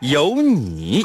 有你。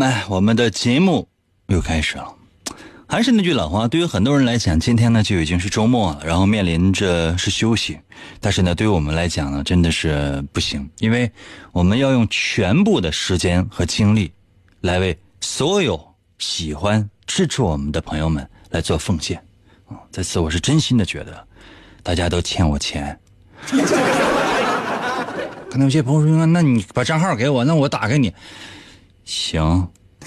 们，我们的节目又开始了。还是那句老话，对于很多人来讲，今天呢就已经是周末了，然后面临着是休息。但是呢，对于我们来讲呢，真的是不行，因为我们要用全部的时间和精力，来为所有喜欢支持我们的朋友们来做奉献。啊，在此我是真心的觉得，大家都欠我钱。可能有些朋友说：“那你把账号给我，那我打给你。”行，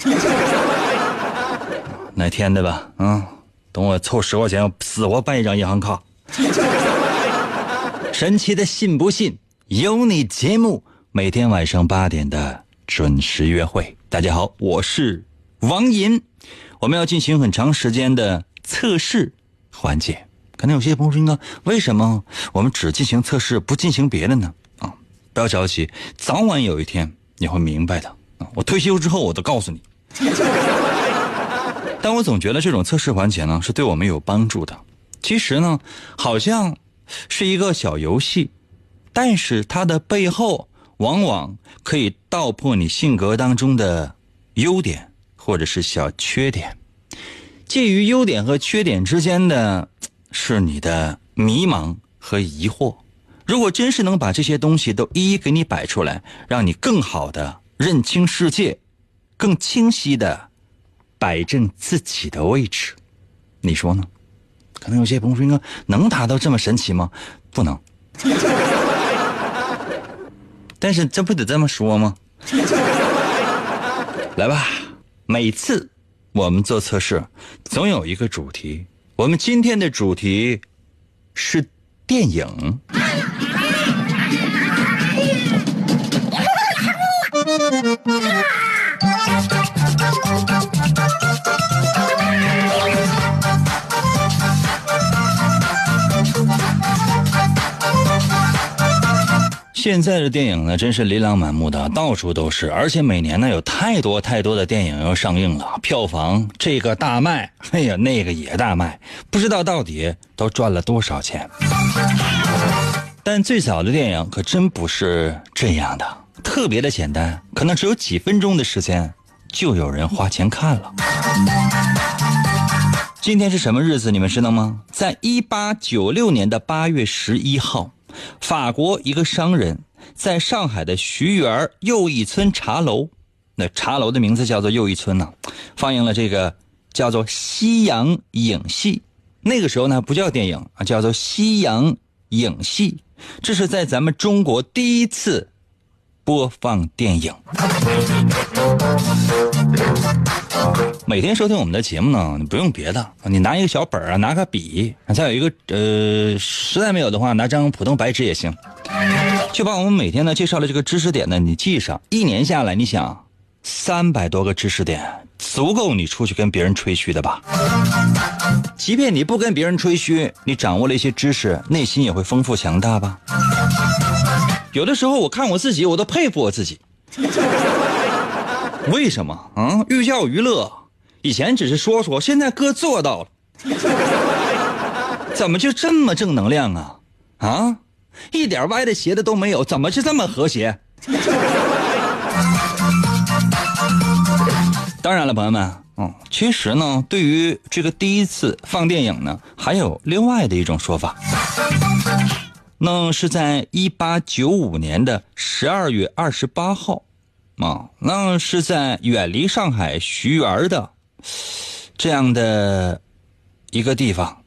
哪天的吧？嗯，等我凑十块钱，死活办一张银行卡。神奇的信不信有你节目，每天晚上八点的准时约会。大家好，我是王银，我们要进行很长时间的测试环节。可能有些朋友说：“那为什么我们只进行测试，不进行别的呢？”啊，不要着急，早晚有一天你会明白的。啊，我退休之后，我都告诉你。但我总觉得这种测试环节呢，是对我们有帮助的。其实呢，好像是一个小游戏，但是它的背后往往可以道破你性格当中的优点或者是小缺点。介于优点和缺点之间的，是你的迷茫和疑惑。如果真是能把这些东西都一一给你摆出来，让你更好的认清世界，更清晰的摆正自己的位置，你说呢？可能有些朋友说：“能达到这么神奇吗？”不能。但是这不得这么说吗？来吧，每次我们做测试，总有一个主题。我们今天的主题是电影。现在的电影呢，真是琳琅满目的，到处都是，而且每年呢有太多太多的电影要上映了，票房这个大卖，哎呀那个也大卖，不知道到底都赚了多少钱。但最早的电影可真不是这样的，特别的简单，可能只有几分钟的时间，就有人花钱看了。今天是什么日子？你们知道吗？在一八九六年的八月十一号。法国一个商人，在上海的徐园又一村茶楼，那茶楼的名字叫做又一村呢，放映了这个叫做西洋影戏。那个时候呢，不叫电影啊，叫做西洋影戏。这是在咱们中国第一次播放电影。每天收听我们的节目呢，你不用别的，你拿一个小本啊，拿个笔，再有一个呃，实在没有的话，拿张普通白纸也行，就把我们每天呢介绍的这个知识点呢，你记上。一年下来，你想，三百多个知识点，足够你出去跟别人吹嘘的吧？即便你不跟别人吹嘘，你掌握了一些知识，内心也会丰富强大吧？有的时候，我看我自己，我都佩服我自己。为什么啊？寓教于乐，以前只是说说，现在哥做到了，怎么就这么正能量啊？啊，一点歪的斜的都没有，怎么就这么和谐？当然了，朋友们，嗯，其实呢，对于这个第一次放电影呢，还有另外的一种说法。那是在一八九五年的十二月二十八号，啊，那是在远离上海徐园的这样的一个地方，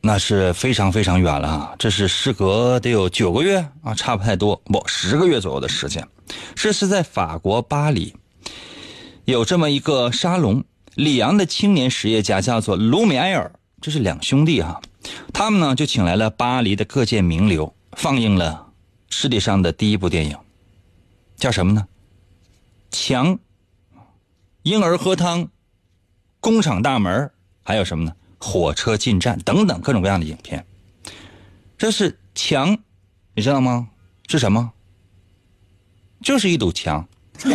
那是非常非常远了啊！这是时隔得有九个月啊，差不太多，不十个月左右的时间。这是在法国巴黎，有这么一个沙龙，里昂的青年实业家叫做卢米埃尔，这是两兄弟哈，他们呢就请来了巴黎的各界名流。放映了世界上的第一部电影，叫什么呢？墙、婴儿喝汤、工厂大门，还有什么呢？火车进站等等各种各样的影片。这是墙，你知道吗？是什么？就是一堵墙。可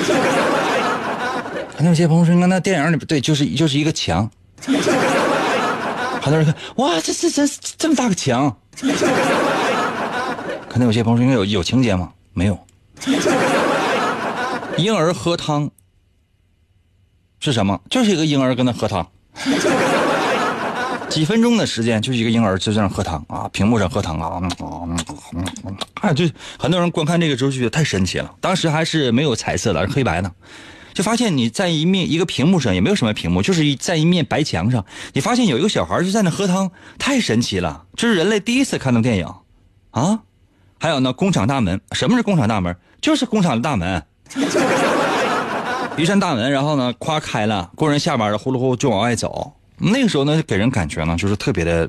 能有些朋友说，那电影里不对，就是就是一个墙。很多人看，哇，这这这这么大个墙。可能有些朋友说应该有有情节吗？没有。婴儿喝汤是什么？就是一个婴儿跟那喝汤，几分钟的时间就是一个婴儿就在那喝汤啊，屏幕上喝汤啊，啊，就很多人观看这个时候就觉得太神奇了。当时还是没有彩色的，是黑白的，就发现你在一面一个屏幕上也没有什么屏幕，就是在一面白墙上，你发现有一个小孩就在那喝汤，太神奇了！这是人类第一次看到电影啊。还有呢，工厂大门，什么是工厂大门？就是工厂的大门，一扇大门，然后呢，夸开了，工人下班了，呼噜呼噜就往外走。那个时候呢，给人感觉呢，就是特别的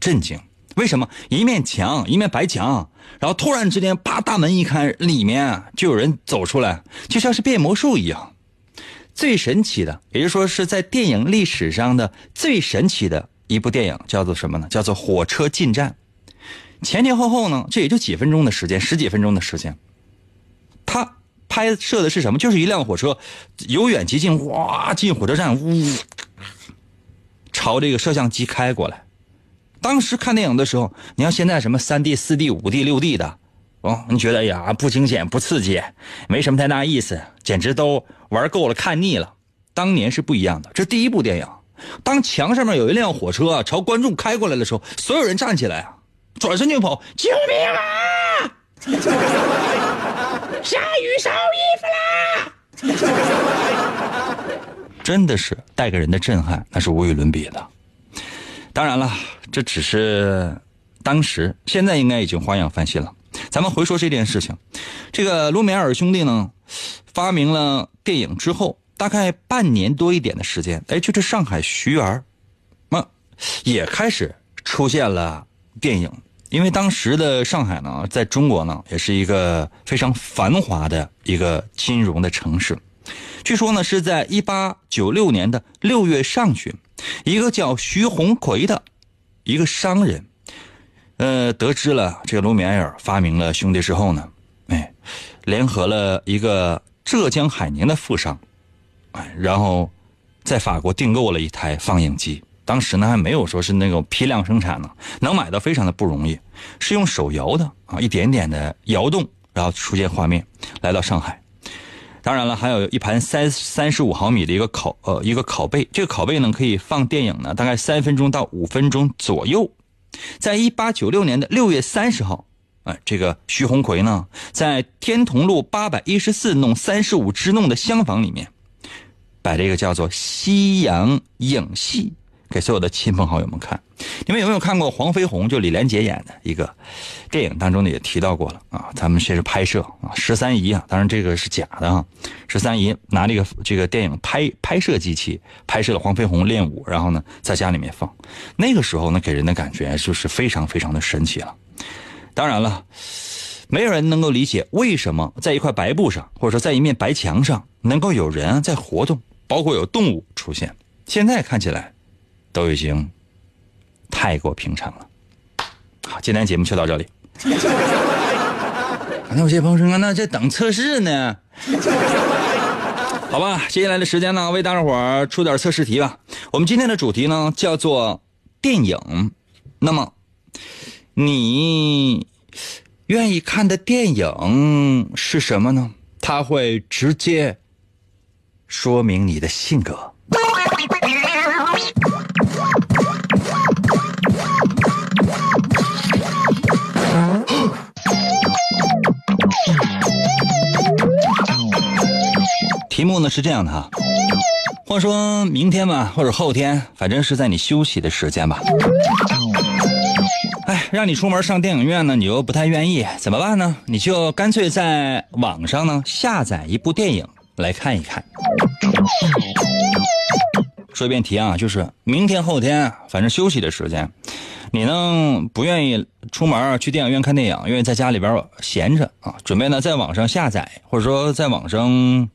震惊。为什么？一面墙，一面白墙，然后突然之间，啪大门一开，里面就有人走出来，就像是变魔术一样。最神奇的，也就是说是在电影历史上的最神奇的一部电影，叫做什么呢？叫做《火车进站》。前前后后呢，这也就几分钟的时间，十几分钟的时间。他拍摄的是什么？就是一辆火车由远及近，哇，进火车站，呜，朝这个摄像机开过来。当时看电影的时候，你像现在什么三 D、四 D、五 D、六 D 的，哦，你觉得哎呀不惊险、不刺激，没什么太大意思，简直都玩够了、看腻了。当年是不一样的，这第一部电影，当墙上面有一辆火车朝观众开过来的时候，所有人站起来啊！转身就跑！救命啊！下雨烧衣服啦！真的是带给人的震撼，那是无与伦比的。当然了，这只是当时，现在应该已经花样翻新了。咱们回说这件事情，这个卢米埃尔兄弟呢，发明了电影之后，大概半年多一点的时间，哎，就这上海徐园，那也开始出现了电影。因为当时的上海呢，在中国呢，也是一个非常繁华的一个金融的城市。据说呢，是在一八九六年的六月上旬，一个叫徐鸿逵的一个商人，呃，得知了这个卢米埃尔发明了兄弟之后呢，哎，联合了一个浙江海宁的富商，哎，然后在法国订购了一台放映机。当时呢还没有说是那种批量生产呢，能买到非常的不容易，是用手摇的啊，一点点的摇动，然后出现画面，来到上海。当然了，还有一盘三三十五毫米的一个拷呃一个拷贝，这个拷贝呢可以放电影呢，大概三分钟到五分钟左右。在一八九六年的六月三十号，哎，这个徐鸿逵呢在天潼路八百一十四弄三十五支弄的厢房里面，把这个叫做夕阳影戏。给所有的亲朋好友们看，你们有没有看过黄飞鸿就李连杰演的一个电影当中呢？也提到过了啊。咱们先是拍摄啊，十三姨啊，当然这个是假的啊。十三姨拿这个这个电影拍拍摄机器拍摄了黄飞鸿练武，然后呢在家里面放。那个时候呢，给人的感觉就是非常非常的神奇了。当然了，没有人能够理解为什么在一块白布上，或者说在一面白墙上，能够有人在活动，包括有动物出现。现在看起来。都已经太过平常了。好，今天节目就到这里。那有些朋友说，那这等测试呢？好吧，接下来的时间呢，为大伙儿出点测试题吧。我们今天的主题呢，叫做电影。那么，你愿意看的电影是什么呢？它会直接说明你的性格。呢是这样的哈，或说明天吧，或者后天，反正是在你休息的时间吧。哎，让你出门上电影院呢，你又不太愿意，怎么办呢？你就干脆在网上呢下载一部电影来看一看。说一遍题啊，就是明天后天，反正休息的时间，你呢不愿意出门去电影院看电影，愿意在家里边闲着啊，准备呢在网上下载，或者说在网上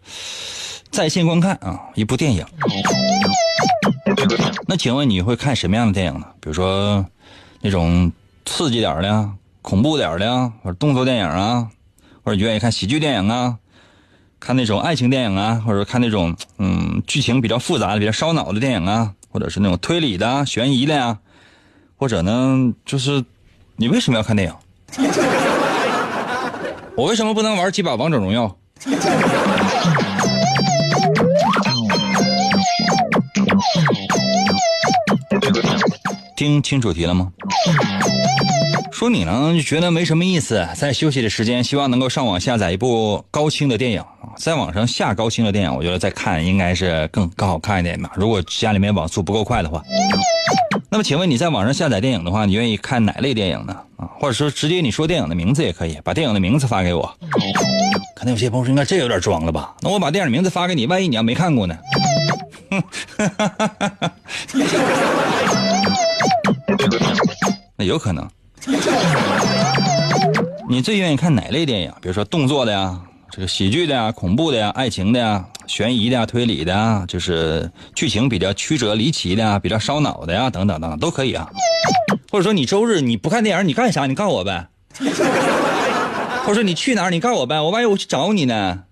在线观看啊一部电影。那请问你会看什么样的电影呢？比如说那种刺激点的、恐怖点的，或者动作电影啊，或者你愿意看喜剧电影啊？看那种爱情电影啊，或者看那种嗯剧情比较复杂的、比较烧脑的电影啊，或者是那种推理的、悬疑的呀，或者呢，就是你为什么要看电影？我为什么不能玩几把王者荣耀？听清楚题了吗？说你呢，就觉得没什么意思，在休息的时间，希望能够上网下载一部高清的电影啊，在网上下高清的电影，我觉得再看应该是更更好看一点吧。如果家里面网速不够快的话，那么请问你在网上下载电影的话，你愿意看哪类电影呢？啊，或者说直接你说电影的名字也可以，把电影的名字发给我。可能有些朋友说，应该这有点装了吧？那我把电影名字发给你，万一你要没看过呢？那有可能。你最愿意看哪类电影？比如说动作的呀，这个喜剧的呀，恐怖的呀，爱情的呀，悬疑的呀，推理的呀，就是剧情比较曲折离奇的呀，比较烧脑的呀，等等等等都可以啊。或者说你周日你不看电影，你干啥？你告诉我呗。或者说你去哪儿？你告诉我呗。我万一我去找你呢？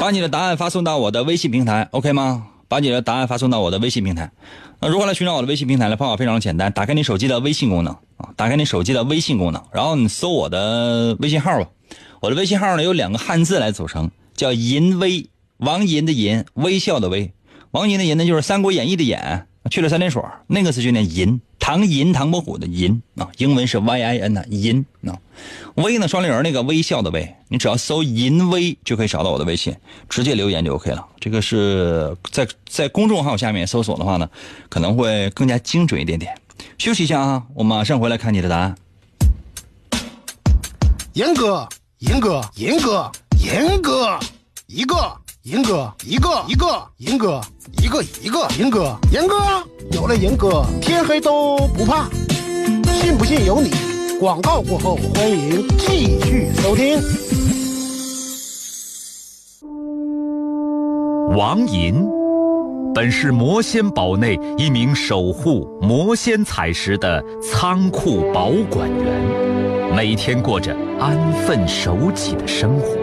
把你的答案发送到我的微信平台，OK 吗？把你的答案发送到我的微信平台。那如何来寻找我的微信平台呢？方法非常简单，打开你手机的微信功能啊，打开你手机的微信功能，然后你搜我的微信号吧。我的微信号呢有两个汉字来组成，叫银威，王银的银，微笑的微。王银的银呢就是《三国演义》的演，去了三点水，那个字就念银。唐银，唐伯虎的银啊，英文是 Y I N 呐，银啊。微呢，双立人那个微笑的微，你只要搜“银微”就可以找到我的微信，直接留言就 OK 了。这个是在在公众号下面搜索的话呢，可能会更加精准一点点。休息一下啊，我马上回来看你的答案。严哥，严哥，严哥，严哥，一个，严哥，一个，一个，严哥，一个，一个，严哥，严哥，有了严哥，天黑都不怕。信不信由你。广告过后，欢迎继续收听。王银本是魔仙堡内一名守护魔仙彩石的仓库保管员，每天过着安分守己的生活。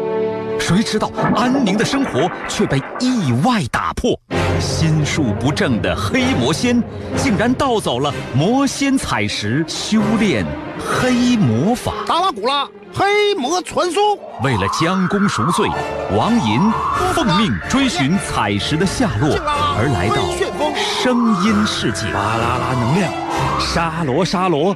谁知道安宁的生活却被意外打破，心术不正的黑魔仙竟然盗走了魔仙彩石，修炼黑魔法。达拉古拉黑魔传说。为了将功赎罪，王银奉命追寻彩石的下落，而来到声音世界。巴啦啦能量，沙罗沙罗。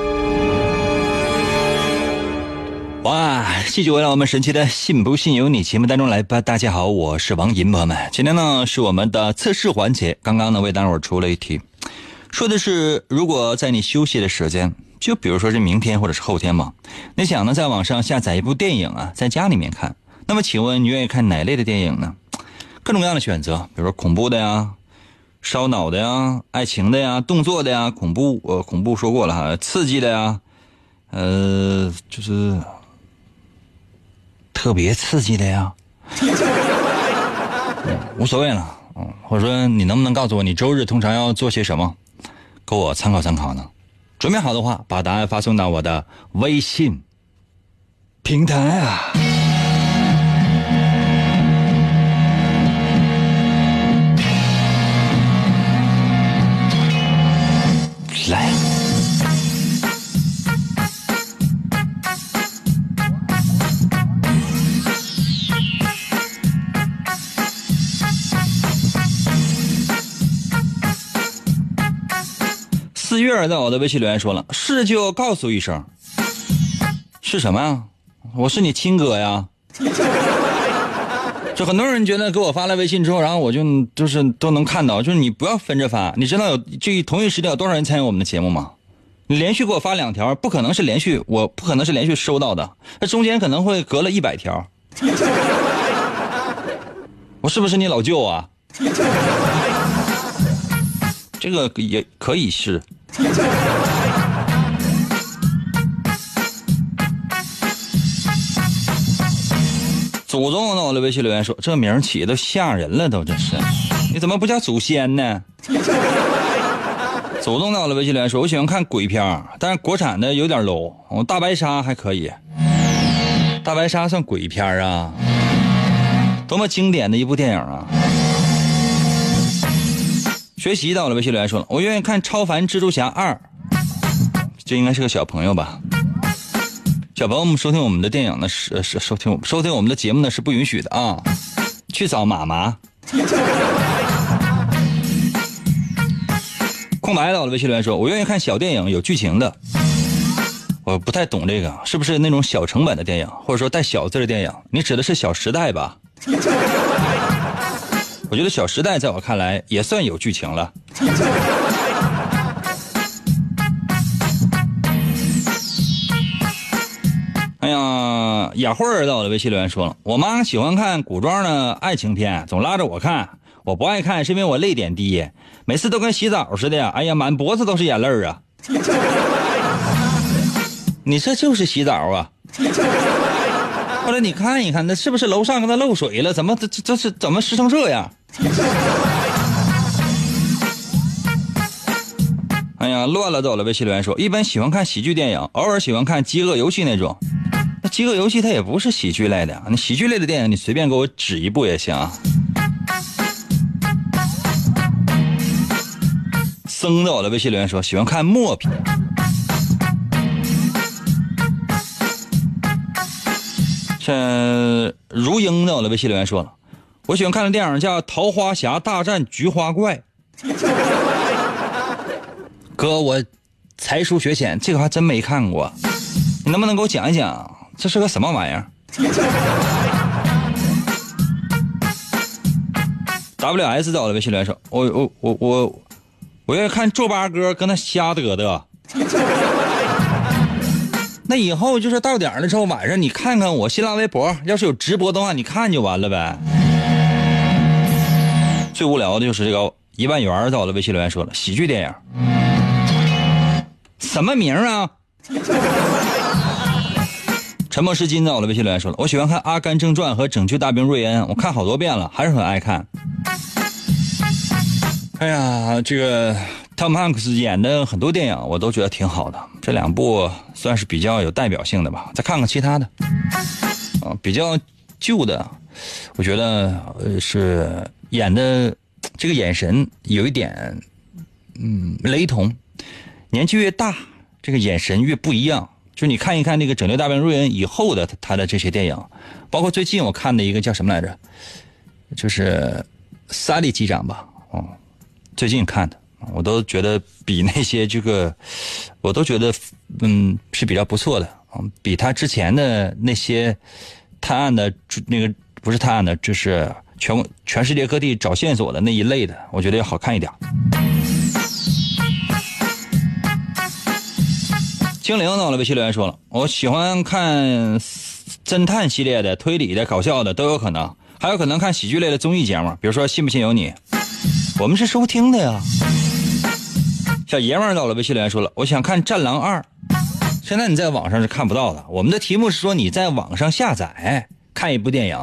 哇！继续回到我们神奇的“信不信由你”节目当中来吧。大家好，我是王银，朋友们，今天呢是我们的测试环节。刚刚呢为大伙出了一题，说的是如果在你休息的时间，就比如说是明天或者是后天嘛，你想呢在网上下载一部电影啊，在家里面看。那么请问你愿意看哪类的电影呢？各种各样的选择，比如说恐怖的呀、烧脑的呀、爱情的呀、动作的呀、恐怖呃恐怖说过了哈，刺激的呀，呃就是。特别刺激的呀，无所谓了，嗯，或者说你能不能告诉我，你周日通常要做些什么，给我参考参考呢？准备好的话，把答案发送到我的微信平台啊。四月在我的微信留言说了，是就告诉一声，是什么呀？我是你亲哥呀。就很多人觉得给我发了微信之后，然后我就就是都能看到，就是你不要分着发。你知道有这同一时间有多少人参与我们的节目吗？你连续给我发两条，不可能是连续，我不可能是连续收到的，那中间可能会隔了一百条。我是不是你老舅啊？这个也可以是。祖宗呢？我的微信留言说，这名起的都吓人了，都这是，你怎么不叫祖先呢？祖宗呢？我的微信留言说，我喜欢看鬼片，但是国产的有点 low。我大白鲨还可以，大白鲨算鬼片啊？多么经典的一部电影啊！学习到了，微信留言说了，我愿意看《超凡蜘蛛侠二》，这应该是个小朋友吧？小朋友们收听我们的电影呢是是收听收听我们的节目呢是不允许的啊！去找妈妈。空白到了，微信留言说，我愿意看小电影有剧情的。我不太懂这个，是不是那种小成本的电影，或者说带小字的电影？你指的是《小时代》吧？我觉得《小时代》在我看来也算有剧情了。哎呀，雅慧儿在我的微信留言说了，我妈喜欢看古装的爱情片，总拉着我看，我不爱看是因为我泪点低，每次都跟洗澡似的，哎呀，满脖子都是眼泪啊！你这就是洗澡啊！后来你看一看，那是不是楼上给他漏水了？怎么这这这是怎么湿成这样？哎呀，乱了走了！微信留言说，一般喜欢看喜剧电影，偶尔喜欢看饥饿游戏那种。那饥饿游戏它也不是喜剧类的，那喜剧类的电影你随便给我指一部也行。生在我的微信留言说喜欢看默片。像如英在我的微信留言说了，我喜欢看的电影叫《桃花侠大战菊花怪》。哥，我才疏学浅，这个还真没看过，你能不能给我讲一讲？这是个什么玩意儿？W S 在我的微信留言说，我我我我我愿意看皱巴哥跟他瞎嘚嘚。那以后就是到点了之后，晚上你看看我新浪微博，要是有直播的话，你看就完了呗。最无聊的就是这个一万元在我的微信留言说了，喜剧电影，什么名啊？沉默是金在我的微信留言说了，我喜欢看《阿甘正传》和《拯救大兵瑞恩》，我看好多遍了，还是很爱看。哎呀，这个汤姆汉克斯演的很多电影我都觉得挺好的，这两部算是比较有代表性的吧。再看看其他的，啊，比较旧的，我觉得是演的这个眼神有一点嗯雷同，年纪越大，这个眼神越不一样。就你看一看那个《拯救大兵瑞恩》以后的他的这些电影，包括最近我看的一个叫什么来着，就是《萨利机长》吧，哦，最近看的，我都觉得比那些这个，我都觉得嗯是比较不错的，比他之前的那些探案的那个不是探案的，就是全全世界各地找线索的那一类的，我觉得要好看一点。精灵到了，微信留言说了，我喜欢看侦探系列的、推理的、搞笑的都有可能，还有可能看喜剧类的综艺节目，比如说《信不信由你》，我们是收听的呀。小爷们儿到了，微信留言说了，我想看《战狼二》，现在你在网上是看不到的。我们的题目是说你在网上下载看一部电影，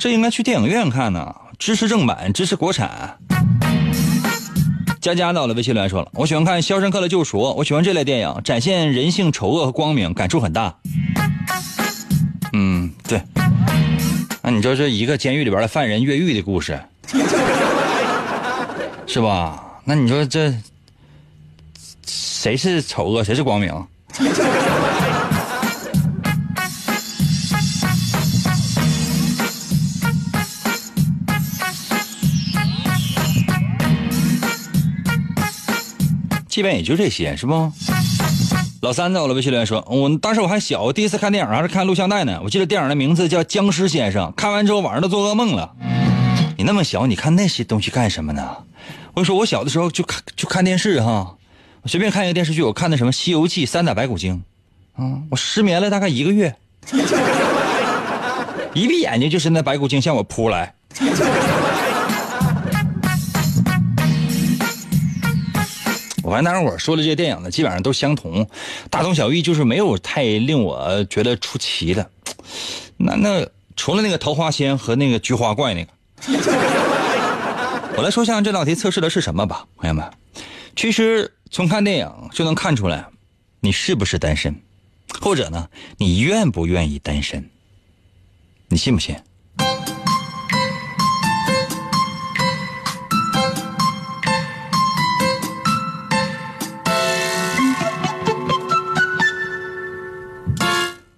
这应该去电影院看呢，支持正版，支持国产。佳佳到了，微信留言说了，我喜欢看《肖申克的救赎》，我喜欢这类电影，展现人性丑恶和光明，感触很大。嗯，对。那你说这一个监狱里边的犯人越狱的故事，是吧？那你说这谁是丑恶，谁是光明？基本也就这些，是不？老三在我的微信留言说，我当时我还小，第一次看电影还是看录像带呢。我记得电影的名字叫《僵尸先生》，看完之后晚上都做噩梦了。你那么小，你看那些东西干什么呢？我跟你说，我小的时候就看就看电视哈，我随便看一个电视剧，我看的什么《西游记》《三打白骨精》，啊，我失眠了大概一个月，一闭眼睛就是那白骨精向我扑来。我发现大伙说的这些电影呢，基本上都相同，大同小异，就是没有太令我觉得出奇的。那那除了那个桃花仙和那个菊花怪那个，我来说一下这道题测试的是什么吧，朋友们。其实从看电影就能看出来，你是不是单身，或者呢，你愿不愿意单身？你信不信？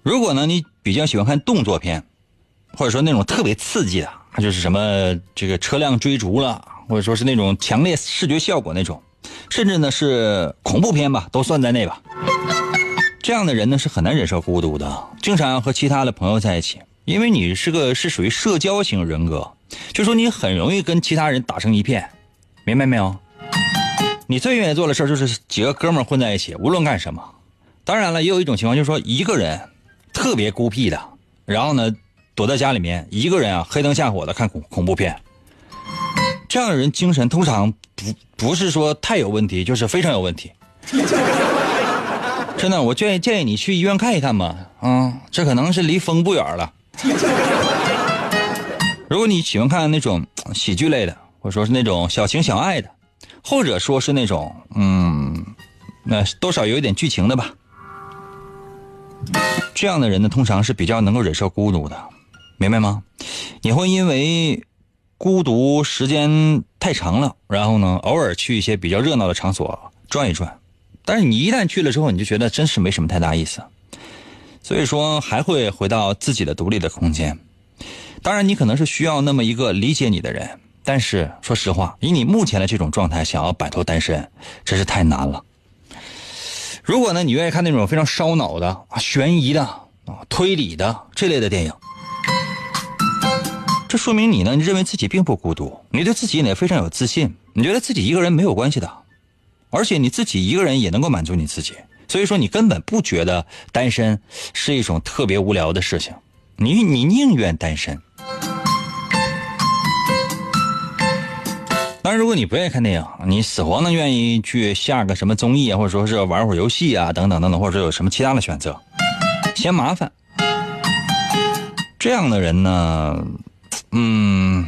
如果呢，你比较喜欢看动作片，或者说那种特别刺激的，就是什么这个车辆追逐了，或者说是那种强烈视觉效果那种，甚至呢是恐怖片吧，都算在内吧。这样的人呢是很难忍受孤独的，经常要和其他的朋友在一起，因为你是个是属于社交型人格，就说你很容易跟其他人打成一片，明白没有？你最愿意做的事就是几个哥们混在一起，无论干什么。当然了，也有一种情况，就是说一个人。特别孤僻的，然后呢，躲在家里面一个人啊，黑灯瞎火的看恐恐怖片。这样的人精神通常不不是说太有问题，就是非常有问题。真的，我建议建议你去医院看一看吧。啊，这可能是离疯不远了。如果你喜欢看那种喜剧类的，或者说是那种小情小爱的，或者说是那种嗯，那多少有一点剧情的吧。这样的人呢，通常是比较能够忍受孤独的，明白吗？你会因为孤独时间太长了，然后呢，偶尔去一些比较热闹的场所转一转，但是你一旦去了之后，你就觉得真是没什么太大意思，所以说还会回到自己的独立的空间。当然，你可能是需要那么一个理解你的人，但是说实话，以你目前的这种状态，想要摆脱单身，真是太难了。如果呢，你愿意看那种非常烧脑的啊、悬疑的啊、推理的这类的电影，这说明你呢，你认为自己并不孤独，你对自己也非常有自信，你觉得自己一个人没有关系的，而且你自己一个人也能够满足你自己，所以说你根本不觉得单身是一种特别无聊的事情，你你宁愿单身。当然，如果你不愿意看电影，你死活呢愿意去下个什么综艺啊，或者说是玩会儿游戏啊，等等等等，或者有什么其他的选择，嫌麻烦。这样的人呢，嗯，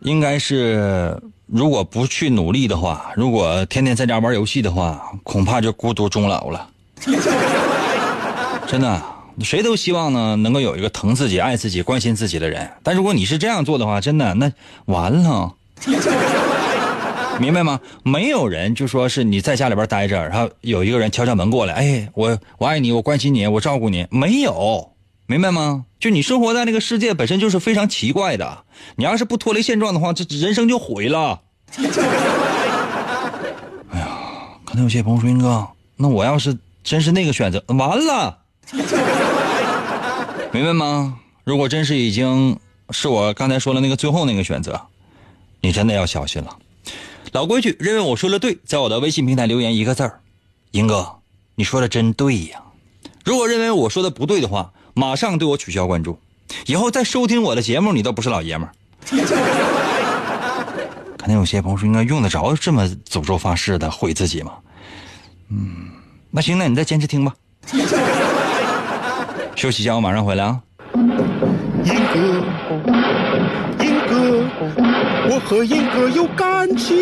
应该是如果不去努力的话，如果天天在家玩游戏的话，恐怕就孤独终老了。真的。谁都希望呢，能够有一个疼自己、爱自己、关心自己的人。但如果你是这样做的话，真的那完了，明白吗？没有人就说是你在家里边待着，然后有一个人敲敲门过来，哎，我我爱你，我关心你，我照顾你，没有，明白吗？就你生活在那个世界本身就是非常奇怪的。你要是不脱离现状的话，这人生就毁了。哎呀，可能有些朋友说，英哥，那我要是真是那个选择，完了。明白吗？如果真是已经是我刚才说的那个最后那个选择，你真的要小心了。老规矩，认为我说的对，在我的微信平台留言一个字儿，英哥，你说的真对呀。如果认为我说的不对的话，马上对我取消关注，以后再收听我的节目，你都不是老爷们儿。可能有些朋友说，应该用得着这么诅咒发誓的毁自己吗？嗯，那行，那你再坚持听吧。休息一下，我马上回来啊！英哥，英哥，我和英哥有感情。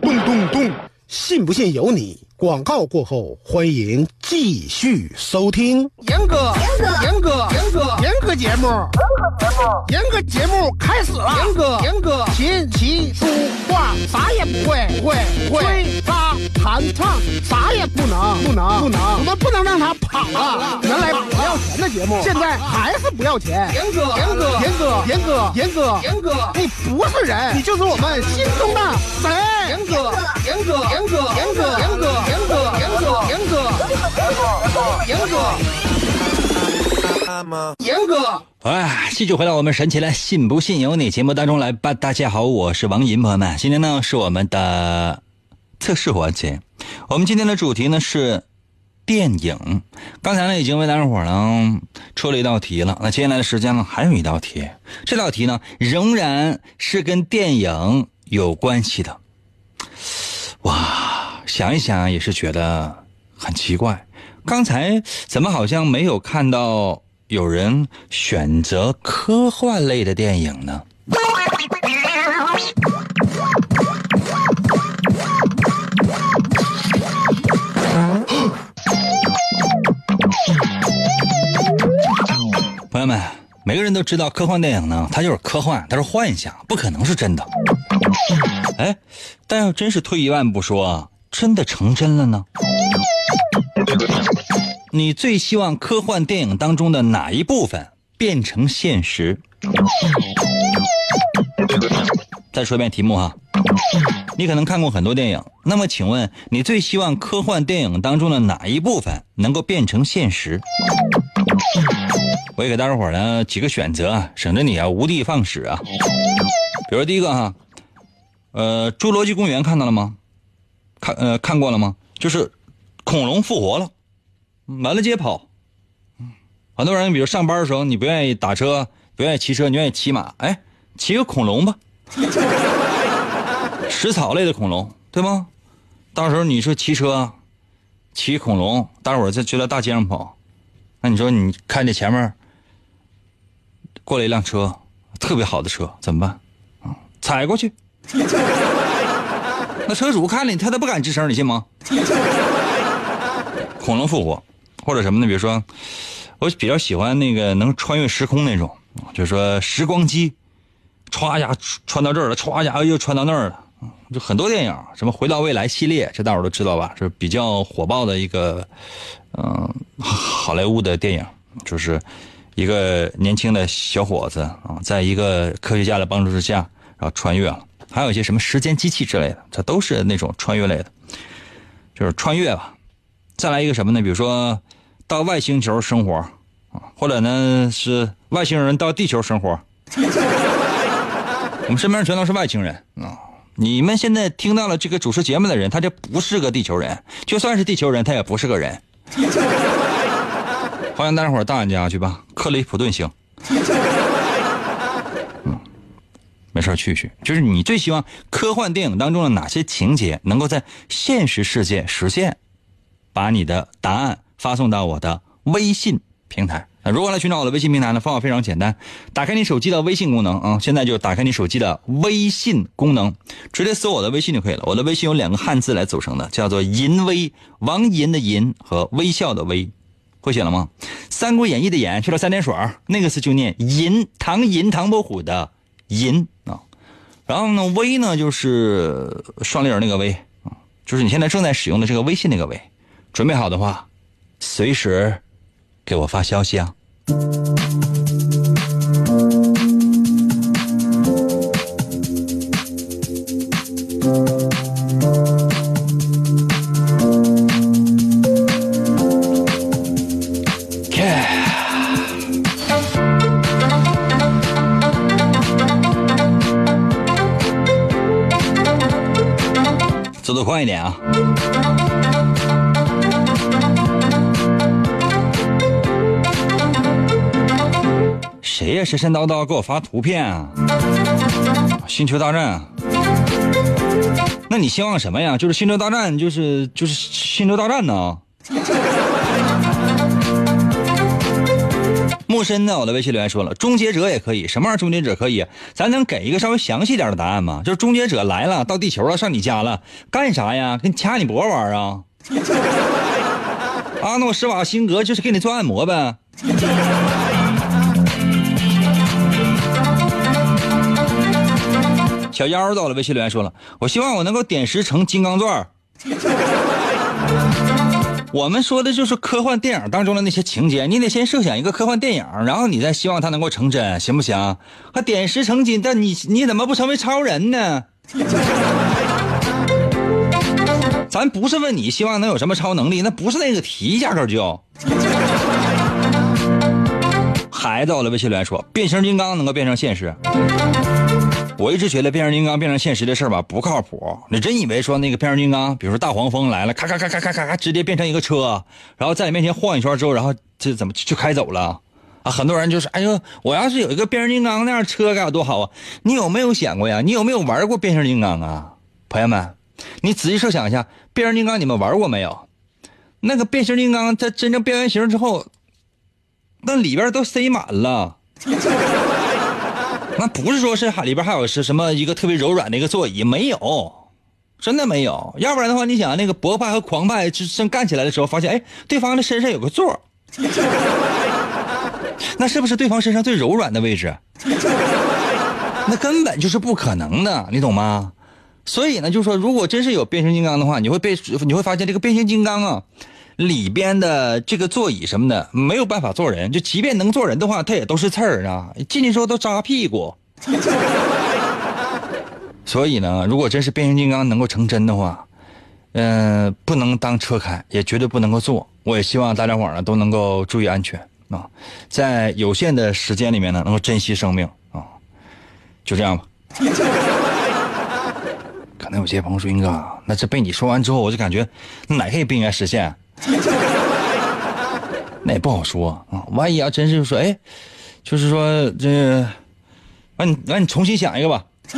咚咚咚，信不信由你。广告过后，欢迎继续收听。严哥，严哥，严哥，严哥，严哥节目，严哥节目，严哥节目开始了。严哥，严哥，琴棋书画啥也不会，不会，不会，吹拉弹唱啥也不能，不能，不能，我们不能让他跑了。原来不要钱的节目，现在还是不要钱。严哥，严哥，严哥，严哥，严哥，严哥，你不是人，你就是我们心中的神。严哥，严哥，严哥，严哥，严哥，严哥，严哥，严哥，严哥，严哥。哎，继续回到我们神奇的“信不信由你”节目当中来吧。大家好，我是王银，朋友们，今天呢是我们的测试环节。我们今天的主题呢是电影。刚才呢已经为大家伙呢出了一道题了，那接下来的时间呢还有一道题。这道题呢仍然是跟电影有关系的。哇，想一想也是觉得很奇怪，刚才怎么好像没有看到？有人选择科幻类的电影呢？每个人都知道科幻电影呢，它就是科幻，它是幻想，不可能是真的。哎，但要真是退一万步说，真的成真了呢？你最希望科幻电影当中的哪一部分变成现实？再说一遍题目哈，你可能看过很多电影，那么请问你最希望科幻电影当中的哪一部分能够变成现实？我也给大家伙呢几个选择，省得你啊无的放矢啊。比如第一个哈，呃，《侏罗纪公园》看到了吗？看呃看过了吗？就是恐龙复活了。满了街跑，很多人比如上班的时候，你不愿意打车，不愿意骑车，你愿意骑马，哎，骑个恐龙吧，食草类的恐龙，对吗？到时候你说骑车，骑恐龙，大伙儿在就在大街上跑，那你说你看见前面过来一辆车，特别好的车，怎么办？啊，踩过去，那车主看了你，他都不敢吱声，你信吗？恐龙复活。或者什么呢？比如说，我比较喜欢那个能穿越时空那种，就是说时光机，歘一下穿到这儿了，歘一下又穿到那儿了。就很多电影，什么《回到未来》系列，这大伙都知道吧？是比较火爆的一个，嗯，好莱坞的电影，就是一个年轻的小伙子啊，在一个科学家的帮助之下，然后穿越了。还有一些什么时间机器之类的，这都是那种穿越类的，就是穿越吧。再来一个什么呢？比如说。到外星球生活，啊，或者呢是外星人到地球生活，我们身边全都是外星人啊！你们现在听到了这个主持节目的人，他就不是个地球人，就算是地球人，他也不是个人。欢迎大伙到俺家去吧，克雷普顿星。嗯，没事去去。就是你最希望科幻电影当中的哪些情节能够在现实世界实现？把你的答案。发送到我的微信平台。那如何来寻找我的微信平台呢？方法非常简单，打开你手机的微信功能啊，现在就打开你手机的微信功能，直接搜我的微信就可以了。我的微信有两个汉字来组成的，叫做“银微”，王银的银和微笑的微，会写了吗？《三国演义》的演去了三点水那个字就念银，唐银唐伯虎的银啊。然后呢，微呢就是双立人那个微啊，就是你现在正在使用的这个微信那个微。准备好的话。随时给我发消息啊！走快一点啊！谁呀？神神叨叨给我发图片啊！星球大战，那你希望什么呀？就是星球大战，就是就是星球大战呢？木深在我的微信留言说了，终结者也可以，什么玩意？终结者可以？咱能给一个稍微详细点的答案吗？就是终结者来了，到地球了，上你家了，干啥呀？给你掐你脖玩啊？阿诺施瓦辛格就是给你做按摩呗。小妖到了，微信留言说了，我希望我能够点石成金刚钻。我们说的就是科幻电影当中的那些情节，你得先设想一个科幻电影，然后你再希望它能够成真，行不行？还点石成金，但你你怎么不成为超人呢？咱不是问你希望能有什么超能力，那不是那个题，压根就。孩子，我的微信留言说，变形金刚能够变成现实。我一直觉得变形金刚变成现实的事儿吧不靠谱。你真以为说那个变形金刚，比如说大黄蜂来了，咔咔咔咔咔咔咔，直接变成一个车，然后在你面前晃一圈之后，然后这怎么就开走了？啊，很多人就是，哎呦，我要是有一个变形金刚那样车该有多好啊！你有没有想过呀？你有没有玩过变形金刚啊？朋友们，你仔细设想一下，变形金刚你们玩过没有？那个变形金刚在真正变完形之后，那里边都塞满了。那不是说是里边还有是什么一个特别柔软的一个座椅，没有，真的没有。要不然的话，你想那个博派和狂派正干起来的时候，发现哎，对方的身上有个座 那是不是对方身上最柔软的位置？那根本就是不可能的，你懂吗？所以呢，就是说如果真是有变形金刚的话，你会被你会发现这个变形金刚啊里边的这个座椅什么的没有办法坐人，就即便能坐人的话，它也都是刺儿啊，进去之后都扎屁股。所以呢，如果真是变形金刚能够成真的话，嗯、不能当车开，也绝对不能够坐。我也希望大家伙呢都能够注意安全啊，在有限的时间里面呢，能够珍惜生命啊，就这样吧。可能有些朋友说：“英哥，那这被你说完之后，我就感觉哪天也不应该实现。” 那也不好说啊，万一要真是说，哎，就是说这，那你那你重新想一个吧。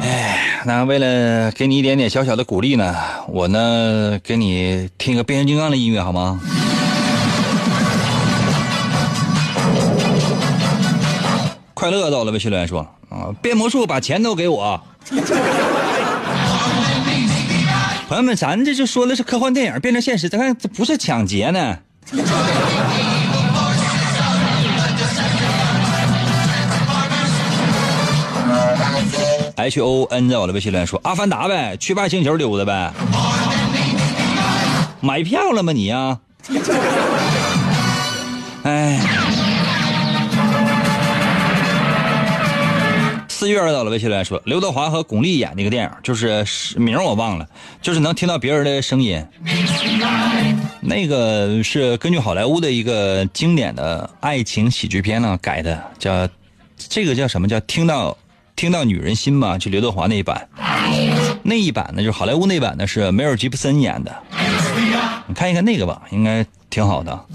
哎，那为了给你一点点小小的鼓励呢，我呢给你听个变形金刚的音乐好吗？快乐到了，微信留言说啊，变魔术把钱都给我。朋友们，咱这就说的是科幻电影变成现实，咱看这不是抢劫呢。H O N 在我的微信留言说：“阿凡达呗，去外星球溜达呗。”买票了吗你呀、哎。四月到了，微信来说，刘德华和巩俐演那个电影，就是名我忘了，就是能听到别人的声音。那个是根据好莱坞的一个经典的爱情喜剧片呢改的，叫这个叫什么叫听到听到女人心吧？就刘德华那一版，那一版呢就是好莱坞那版呢是梅尔吉布森演的，你看一看那个吧，应该挺好的。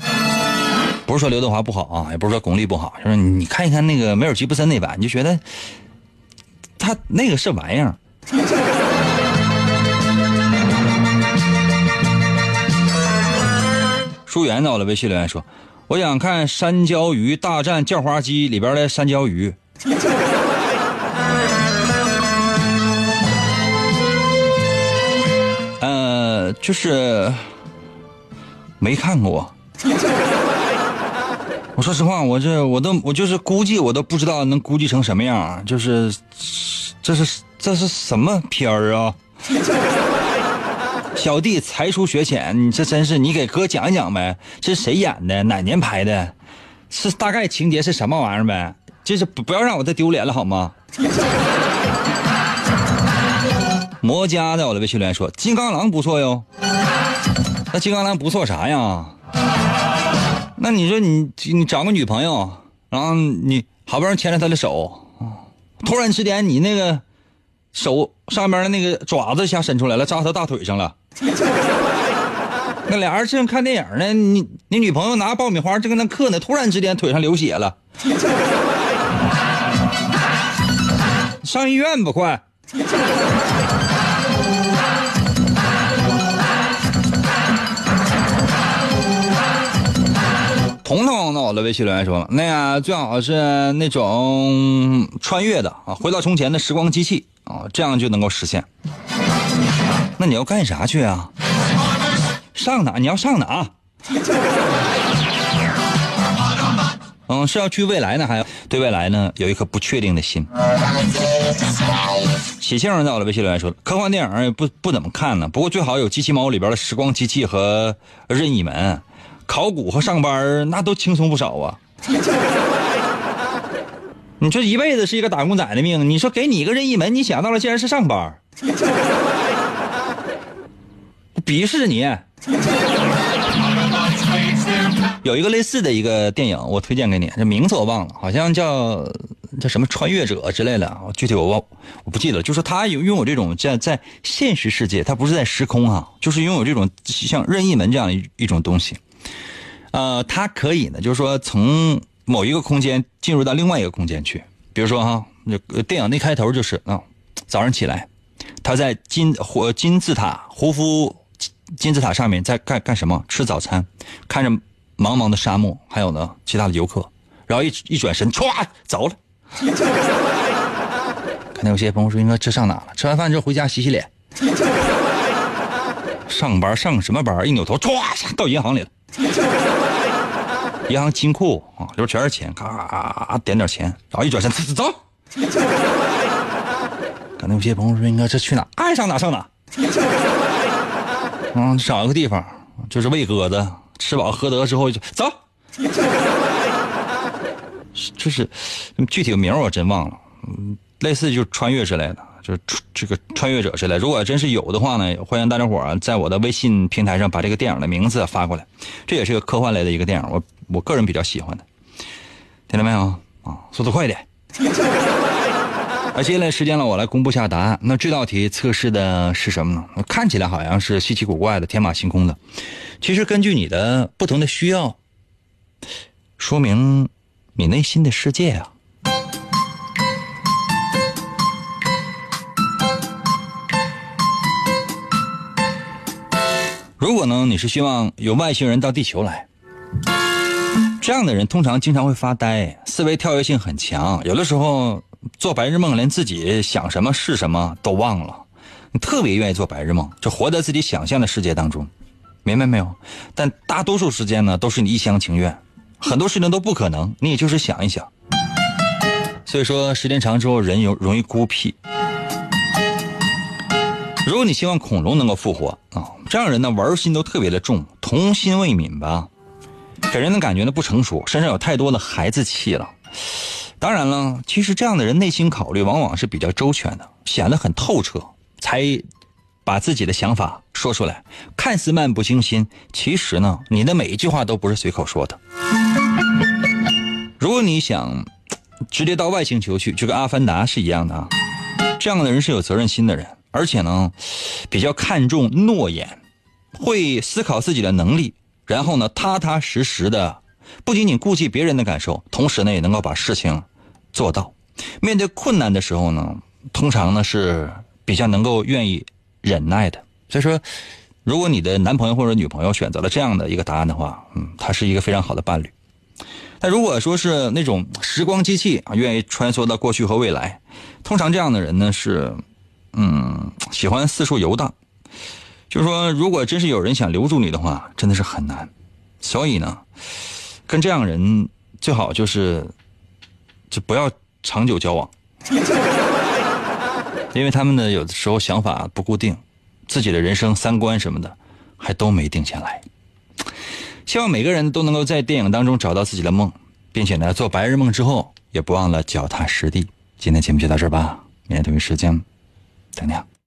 不是说刘德华不好啊，也不是说巩俐不好，就是你看一看那个梅尔吉布森那版，你就觉得。他那个是玩意儿。疏远到了，微信留言说：“我想看《山椒鱼大战叫花鸡》里边的山椒鱼。”呃，就是没看过。我说实话，我这我都我就是估计，我都不知道能估计成什么样。就是这是这是什么片儿啊？小弟才疏学浅，你这真是你给哥讲一讲呗？这是谁演的？哪年拍的？是大概情节是什么玩意儿呗？就是不不要让我再丢脸了好吗？魔家在我的微信留言说：“金刚狼不错哟。”那金刚狼不错啥呀？那你说你你找个女朋友，然后你好不容易牵着她的手，突然之间你那个手上面的那个爪子一下伸出来了，扎她大腿上了。那俩人正看电影呢，你你女朋友拿爆米花正跟那嗑呢，突然之间腿上流血了，上医院吧，快！彤彤到我的微信留言说了：“那呀，最好是那种穿越的啊，回到从前的时光机器啊，这样就能够实现。那你要干啥去啊？上哪？你要上哪？嗯，是要去未来呢，还对未来呢有一颗不确定的心。喜庆在我的微信留言说，科幻电影不不怎么看呢，不过最好有机器猫里边的时光机器和任意门，考古和上班那都轻松不少啊。你这一辈子是一个打工仔的命，你说给你一个任意门，你想到了竟然是上班，鄙视你。有一个类似的一个电影，我推荐给你，这名字我忘了，好像叫叫什么穿越者之类的，具体我忘我不记得。就是他有拥有这种在在现实世界，他不是在时空哈，就是拥有这种像任意门这样一一种东西。呃，它可以呢，就是说从某一个空间进入到另外一个空间去。比如说哈，那电影那开头就是啊，早上起来，他在金火金字塔胡夫金字塔上面在干干什么？吃早餐，看着。茫茫的沙漠，还有呢，其他的游客，然后一一转身，歘走了。可能有些朋友说：“应该这上哪了？吃完饭之后回家洗洗脸。”上班上什么班？一扭头，歘到银行里了。银行金库啊，里边全是钱，咔咔咔点点钱，然后一转身，走走。可能有些朋友说：“应该这去哪？爱上哪上哪。”嗯，找一个地方，就是喂鸽子。吃饱喝得之后就走，就是具体的名我真忘了，嗯，类似就穿越之类的，就是这个穿越者之类。如果真是有的话呢，欢迎大家伙儿在我的微信平台上把这个电影的名字发过来。这也是个科幻类的一个电影，我我个人比较喜欢的。听到没有啊？速度快一点。那接下来时间了，我来公布下答案。那这道题测试的是什么呢？看起来好像是稀奇古怪的、天马行空的。其实根据你的不同的需要，说明你内心的世界啊。如果呢，你是希望有外星人到地球来，这样的人通常经常会发呆，思维跳跃性很强，有的时候做白日梦，连自己想什么是什么都忘了。你特别愿意做白日梦，就活在自己想象的世界当中。明白没有？但大多数时间呢，都是你一厢情愿，很多事情都不可能，你也就是想一想。所以说，时间长之后，人有容易孤僻。如果你希望恐龙能够复活啊，这样人呢玩心都特别的重，童心未泯吧，给人的感觉呢不成熟，身上有太多的孩子气了。当然了，其实这样的人内心考虑往往是比较周全的，显得很透彻，才。把自己的想法说出来，看似漫不经心，其实呢，你的每一句话都不是随口说的。如果你想直接到外星球去，就跟阿凡达是一样的啊。这样的人是有责任心的人，而且呢，比较看重诺言，会思考自己的能力，然后呢，踏踏实实的，不仅仅顾及别人的感受，同时呢，也能够把事情做到。面对困难的时候呢，通常呢是比较能够愿意。忍耐的，所以说，如果你的男朋友或者女朋友选择了这样的一个答案的话，嗯，他是一个非常好的伴侣。但如果说是那种时光机器啊，愿意穿梭到过去和未来，通常这样的人呢是，嗯，喜欢四处游荡。就是说，如果真是有人想留住你的话，真的是很难。所以呢，跟这样人最好就是，就不要长久交往。因为他们呢，有的时候想法不固定，自己的人生三观什么的，还都没定下来。希望每个人都能够在电影当中找到自己的梦，并且呢，做白日梦之后，也不忘了脚踏实地。今天节目就到这儿吧，明天同一时间，再见。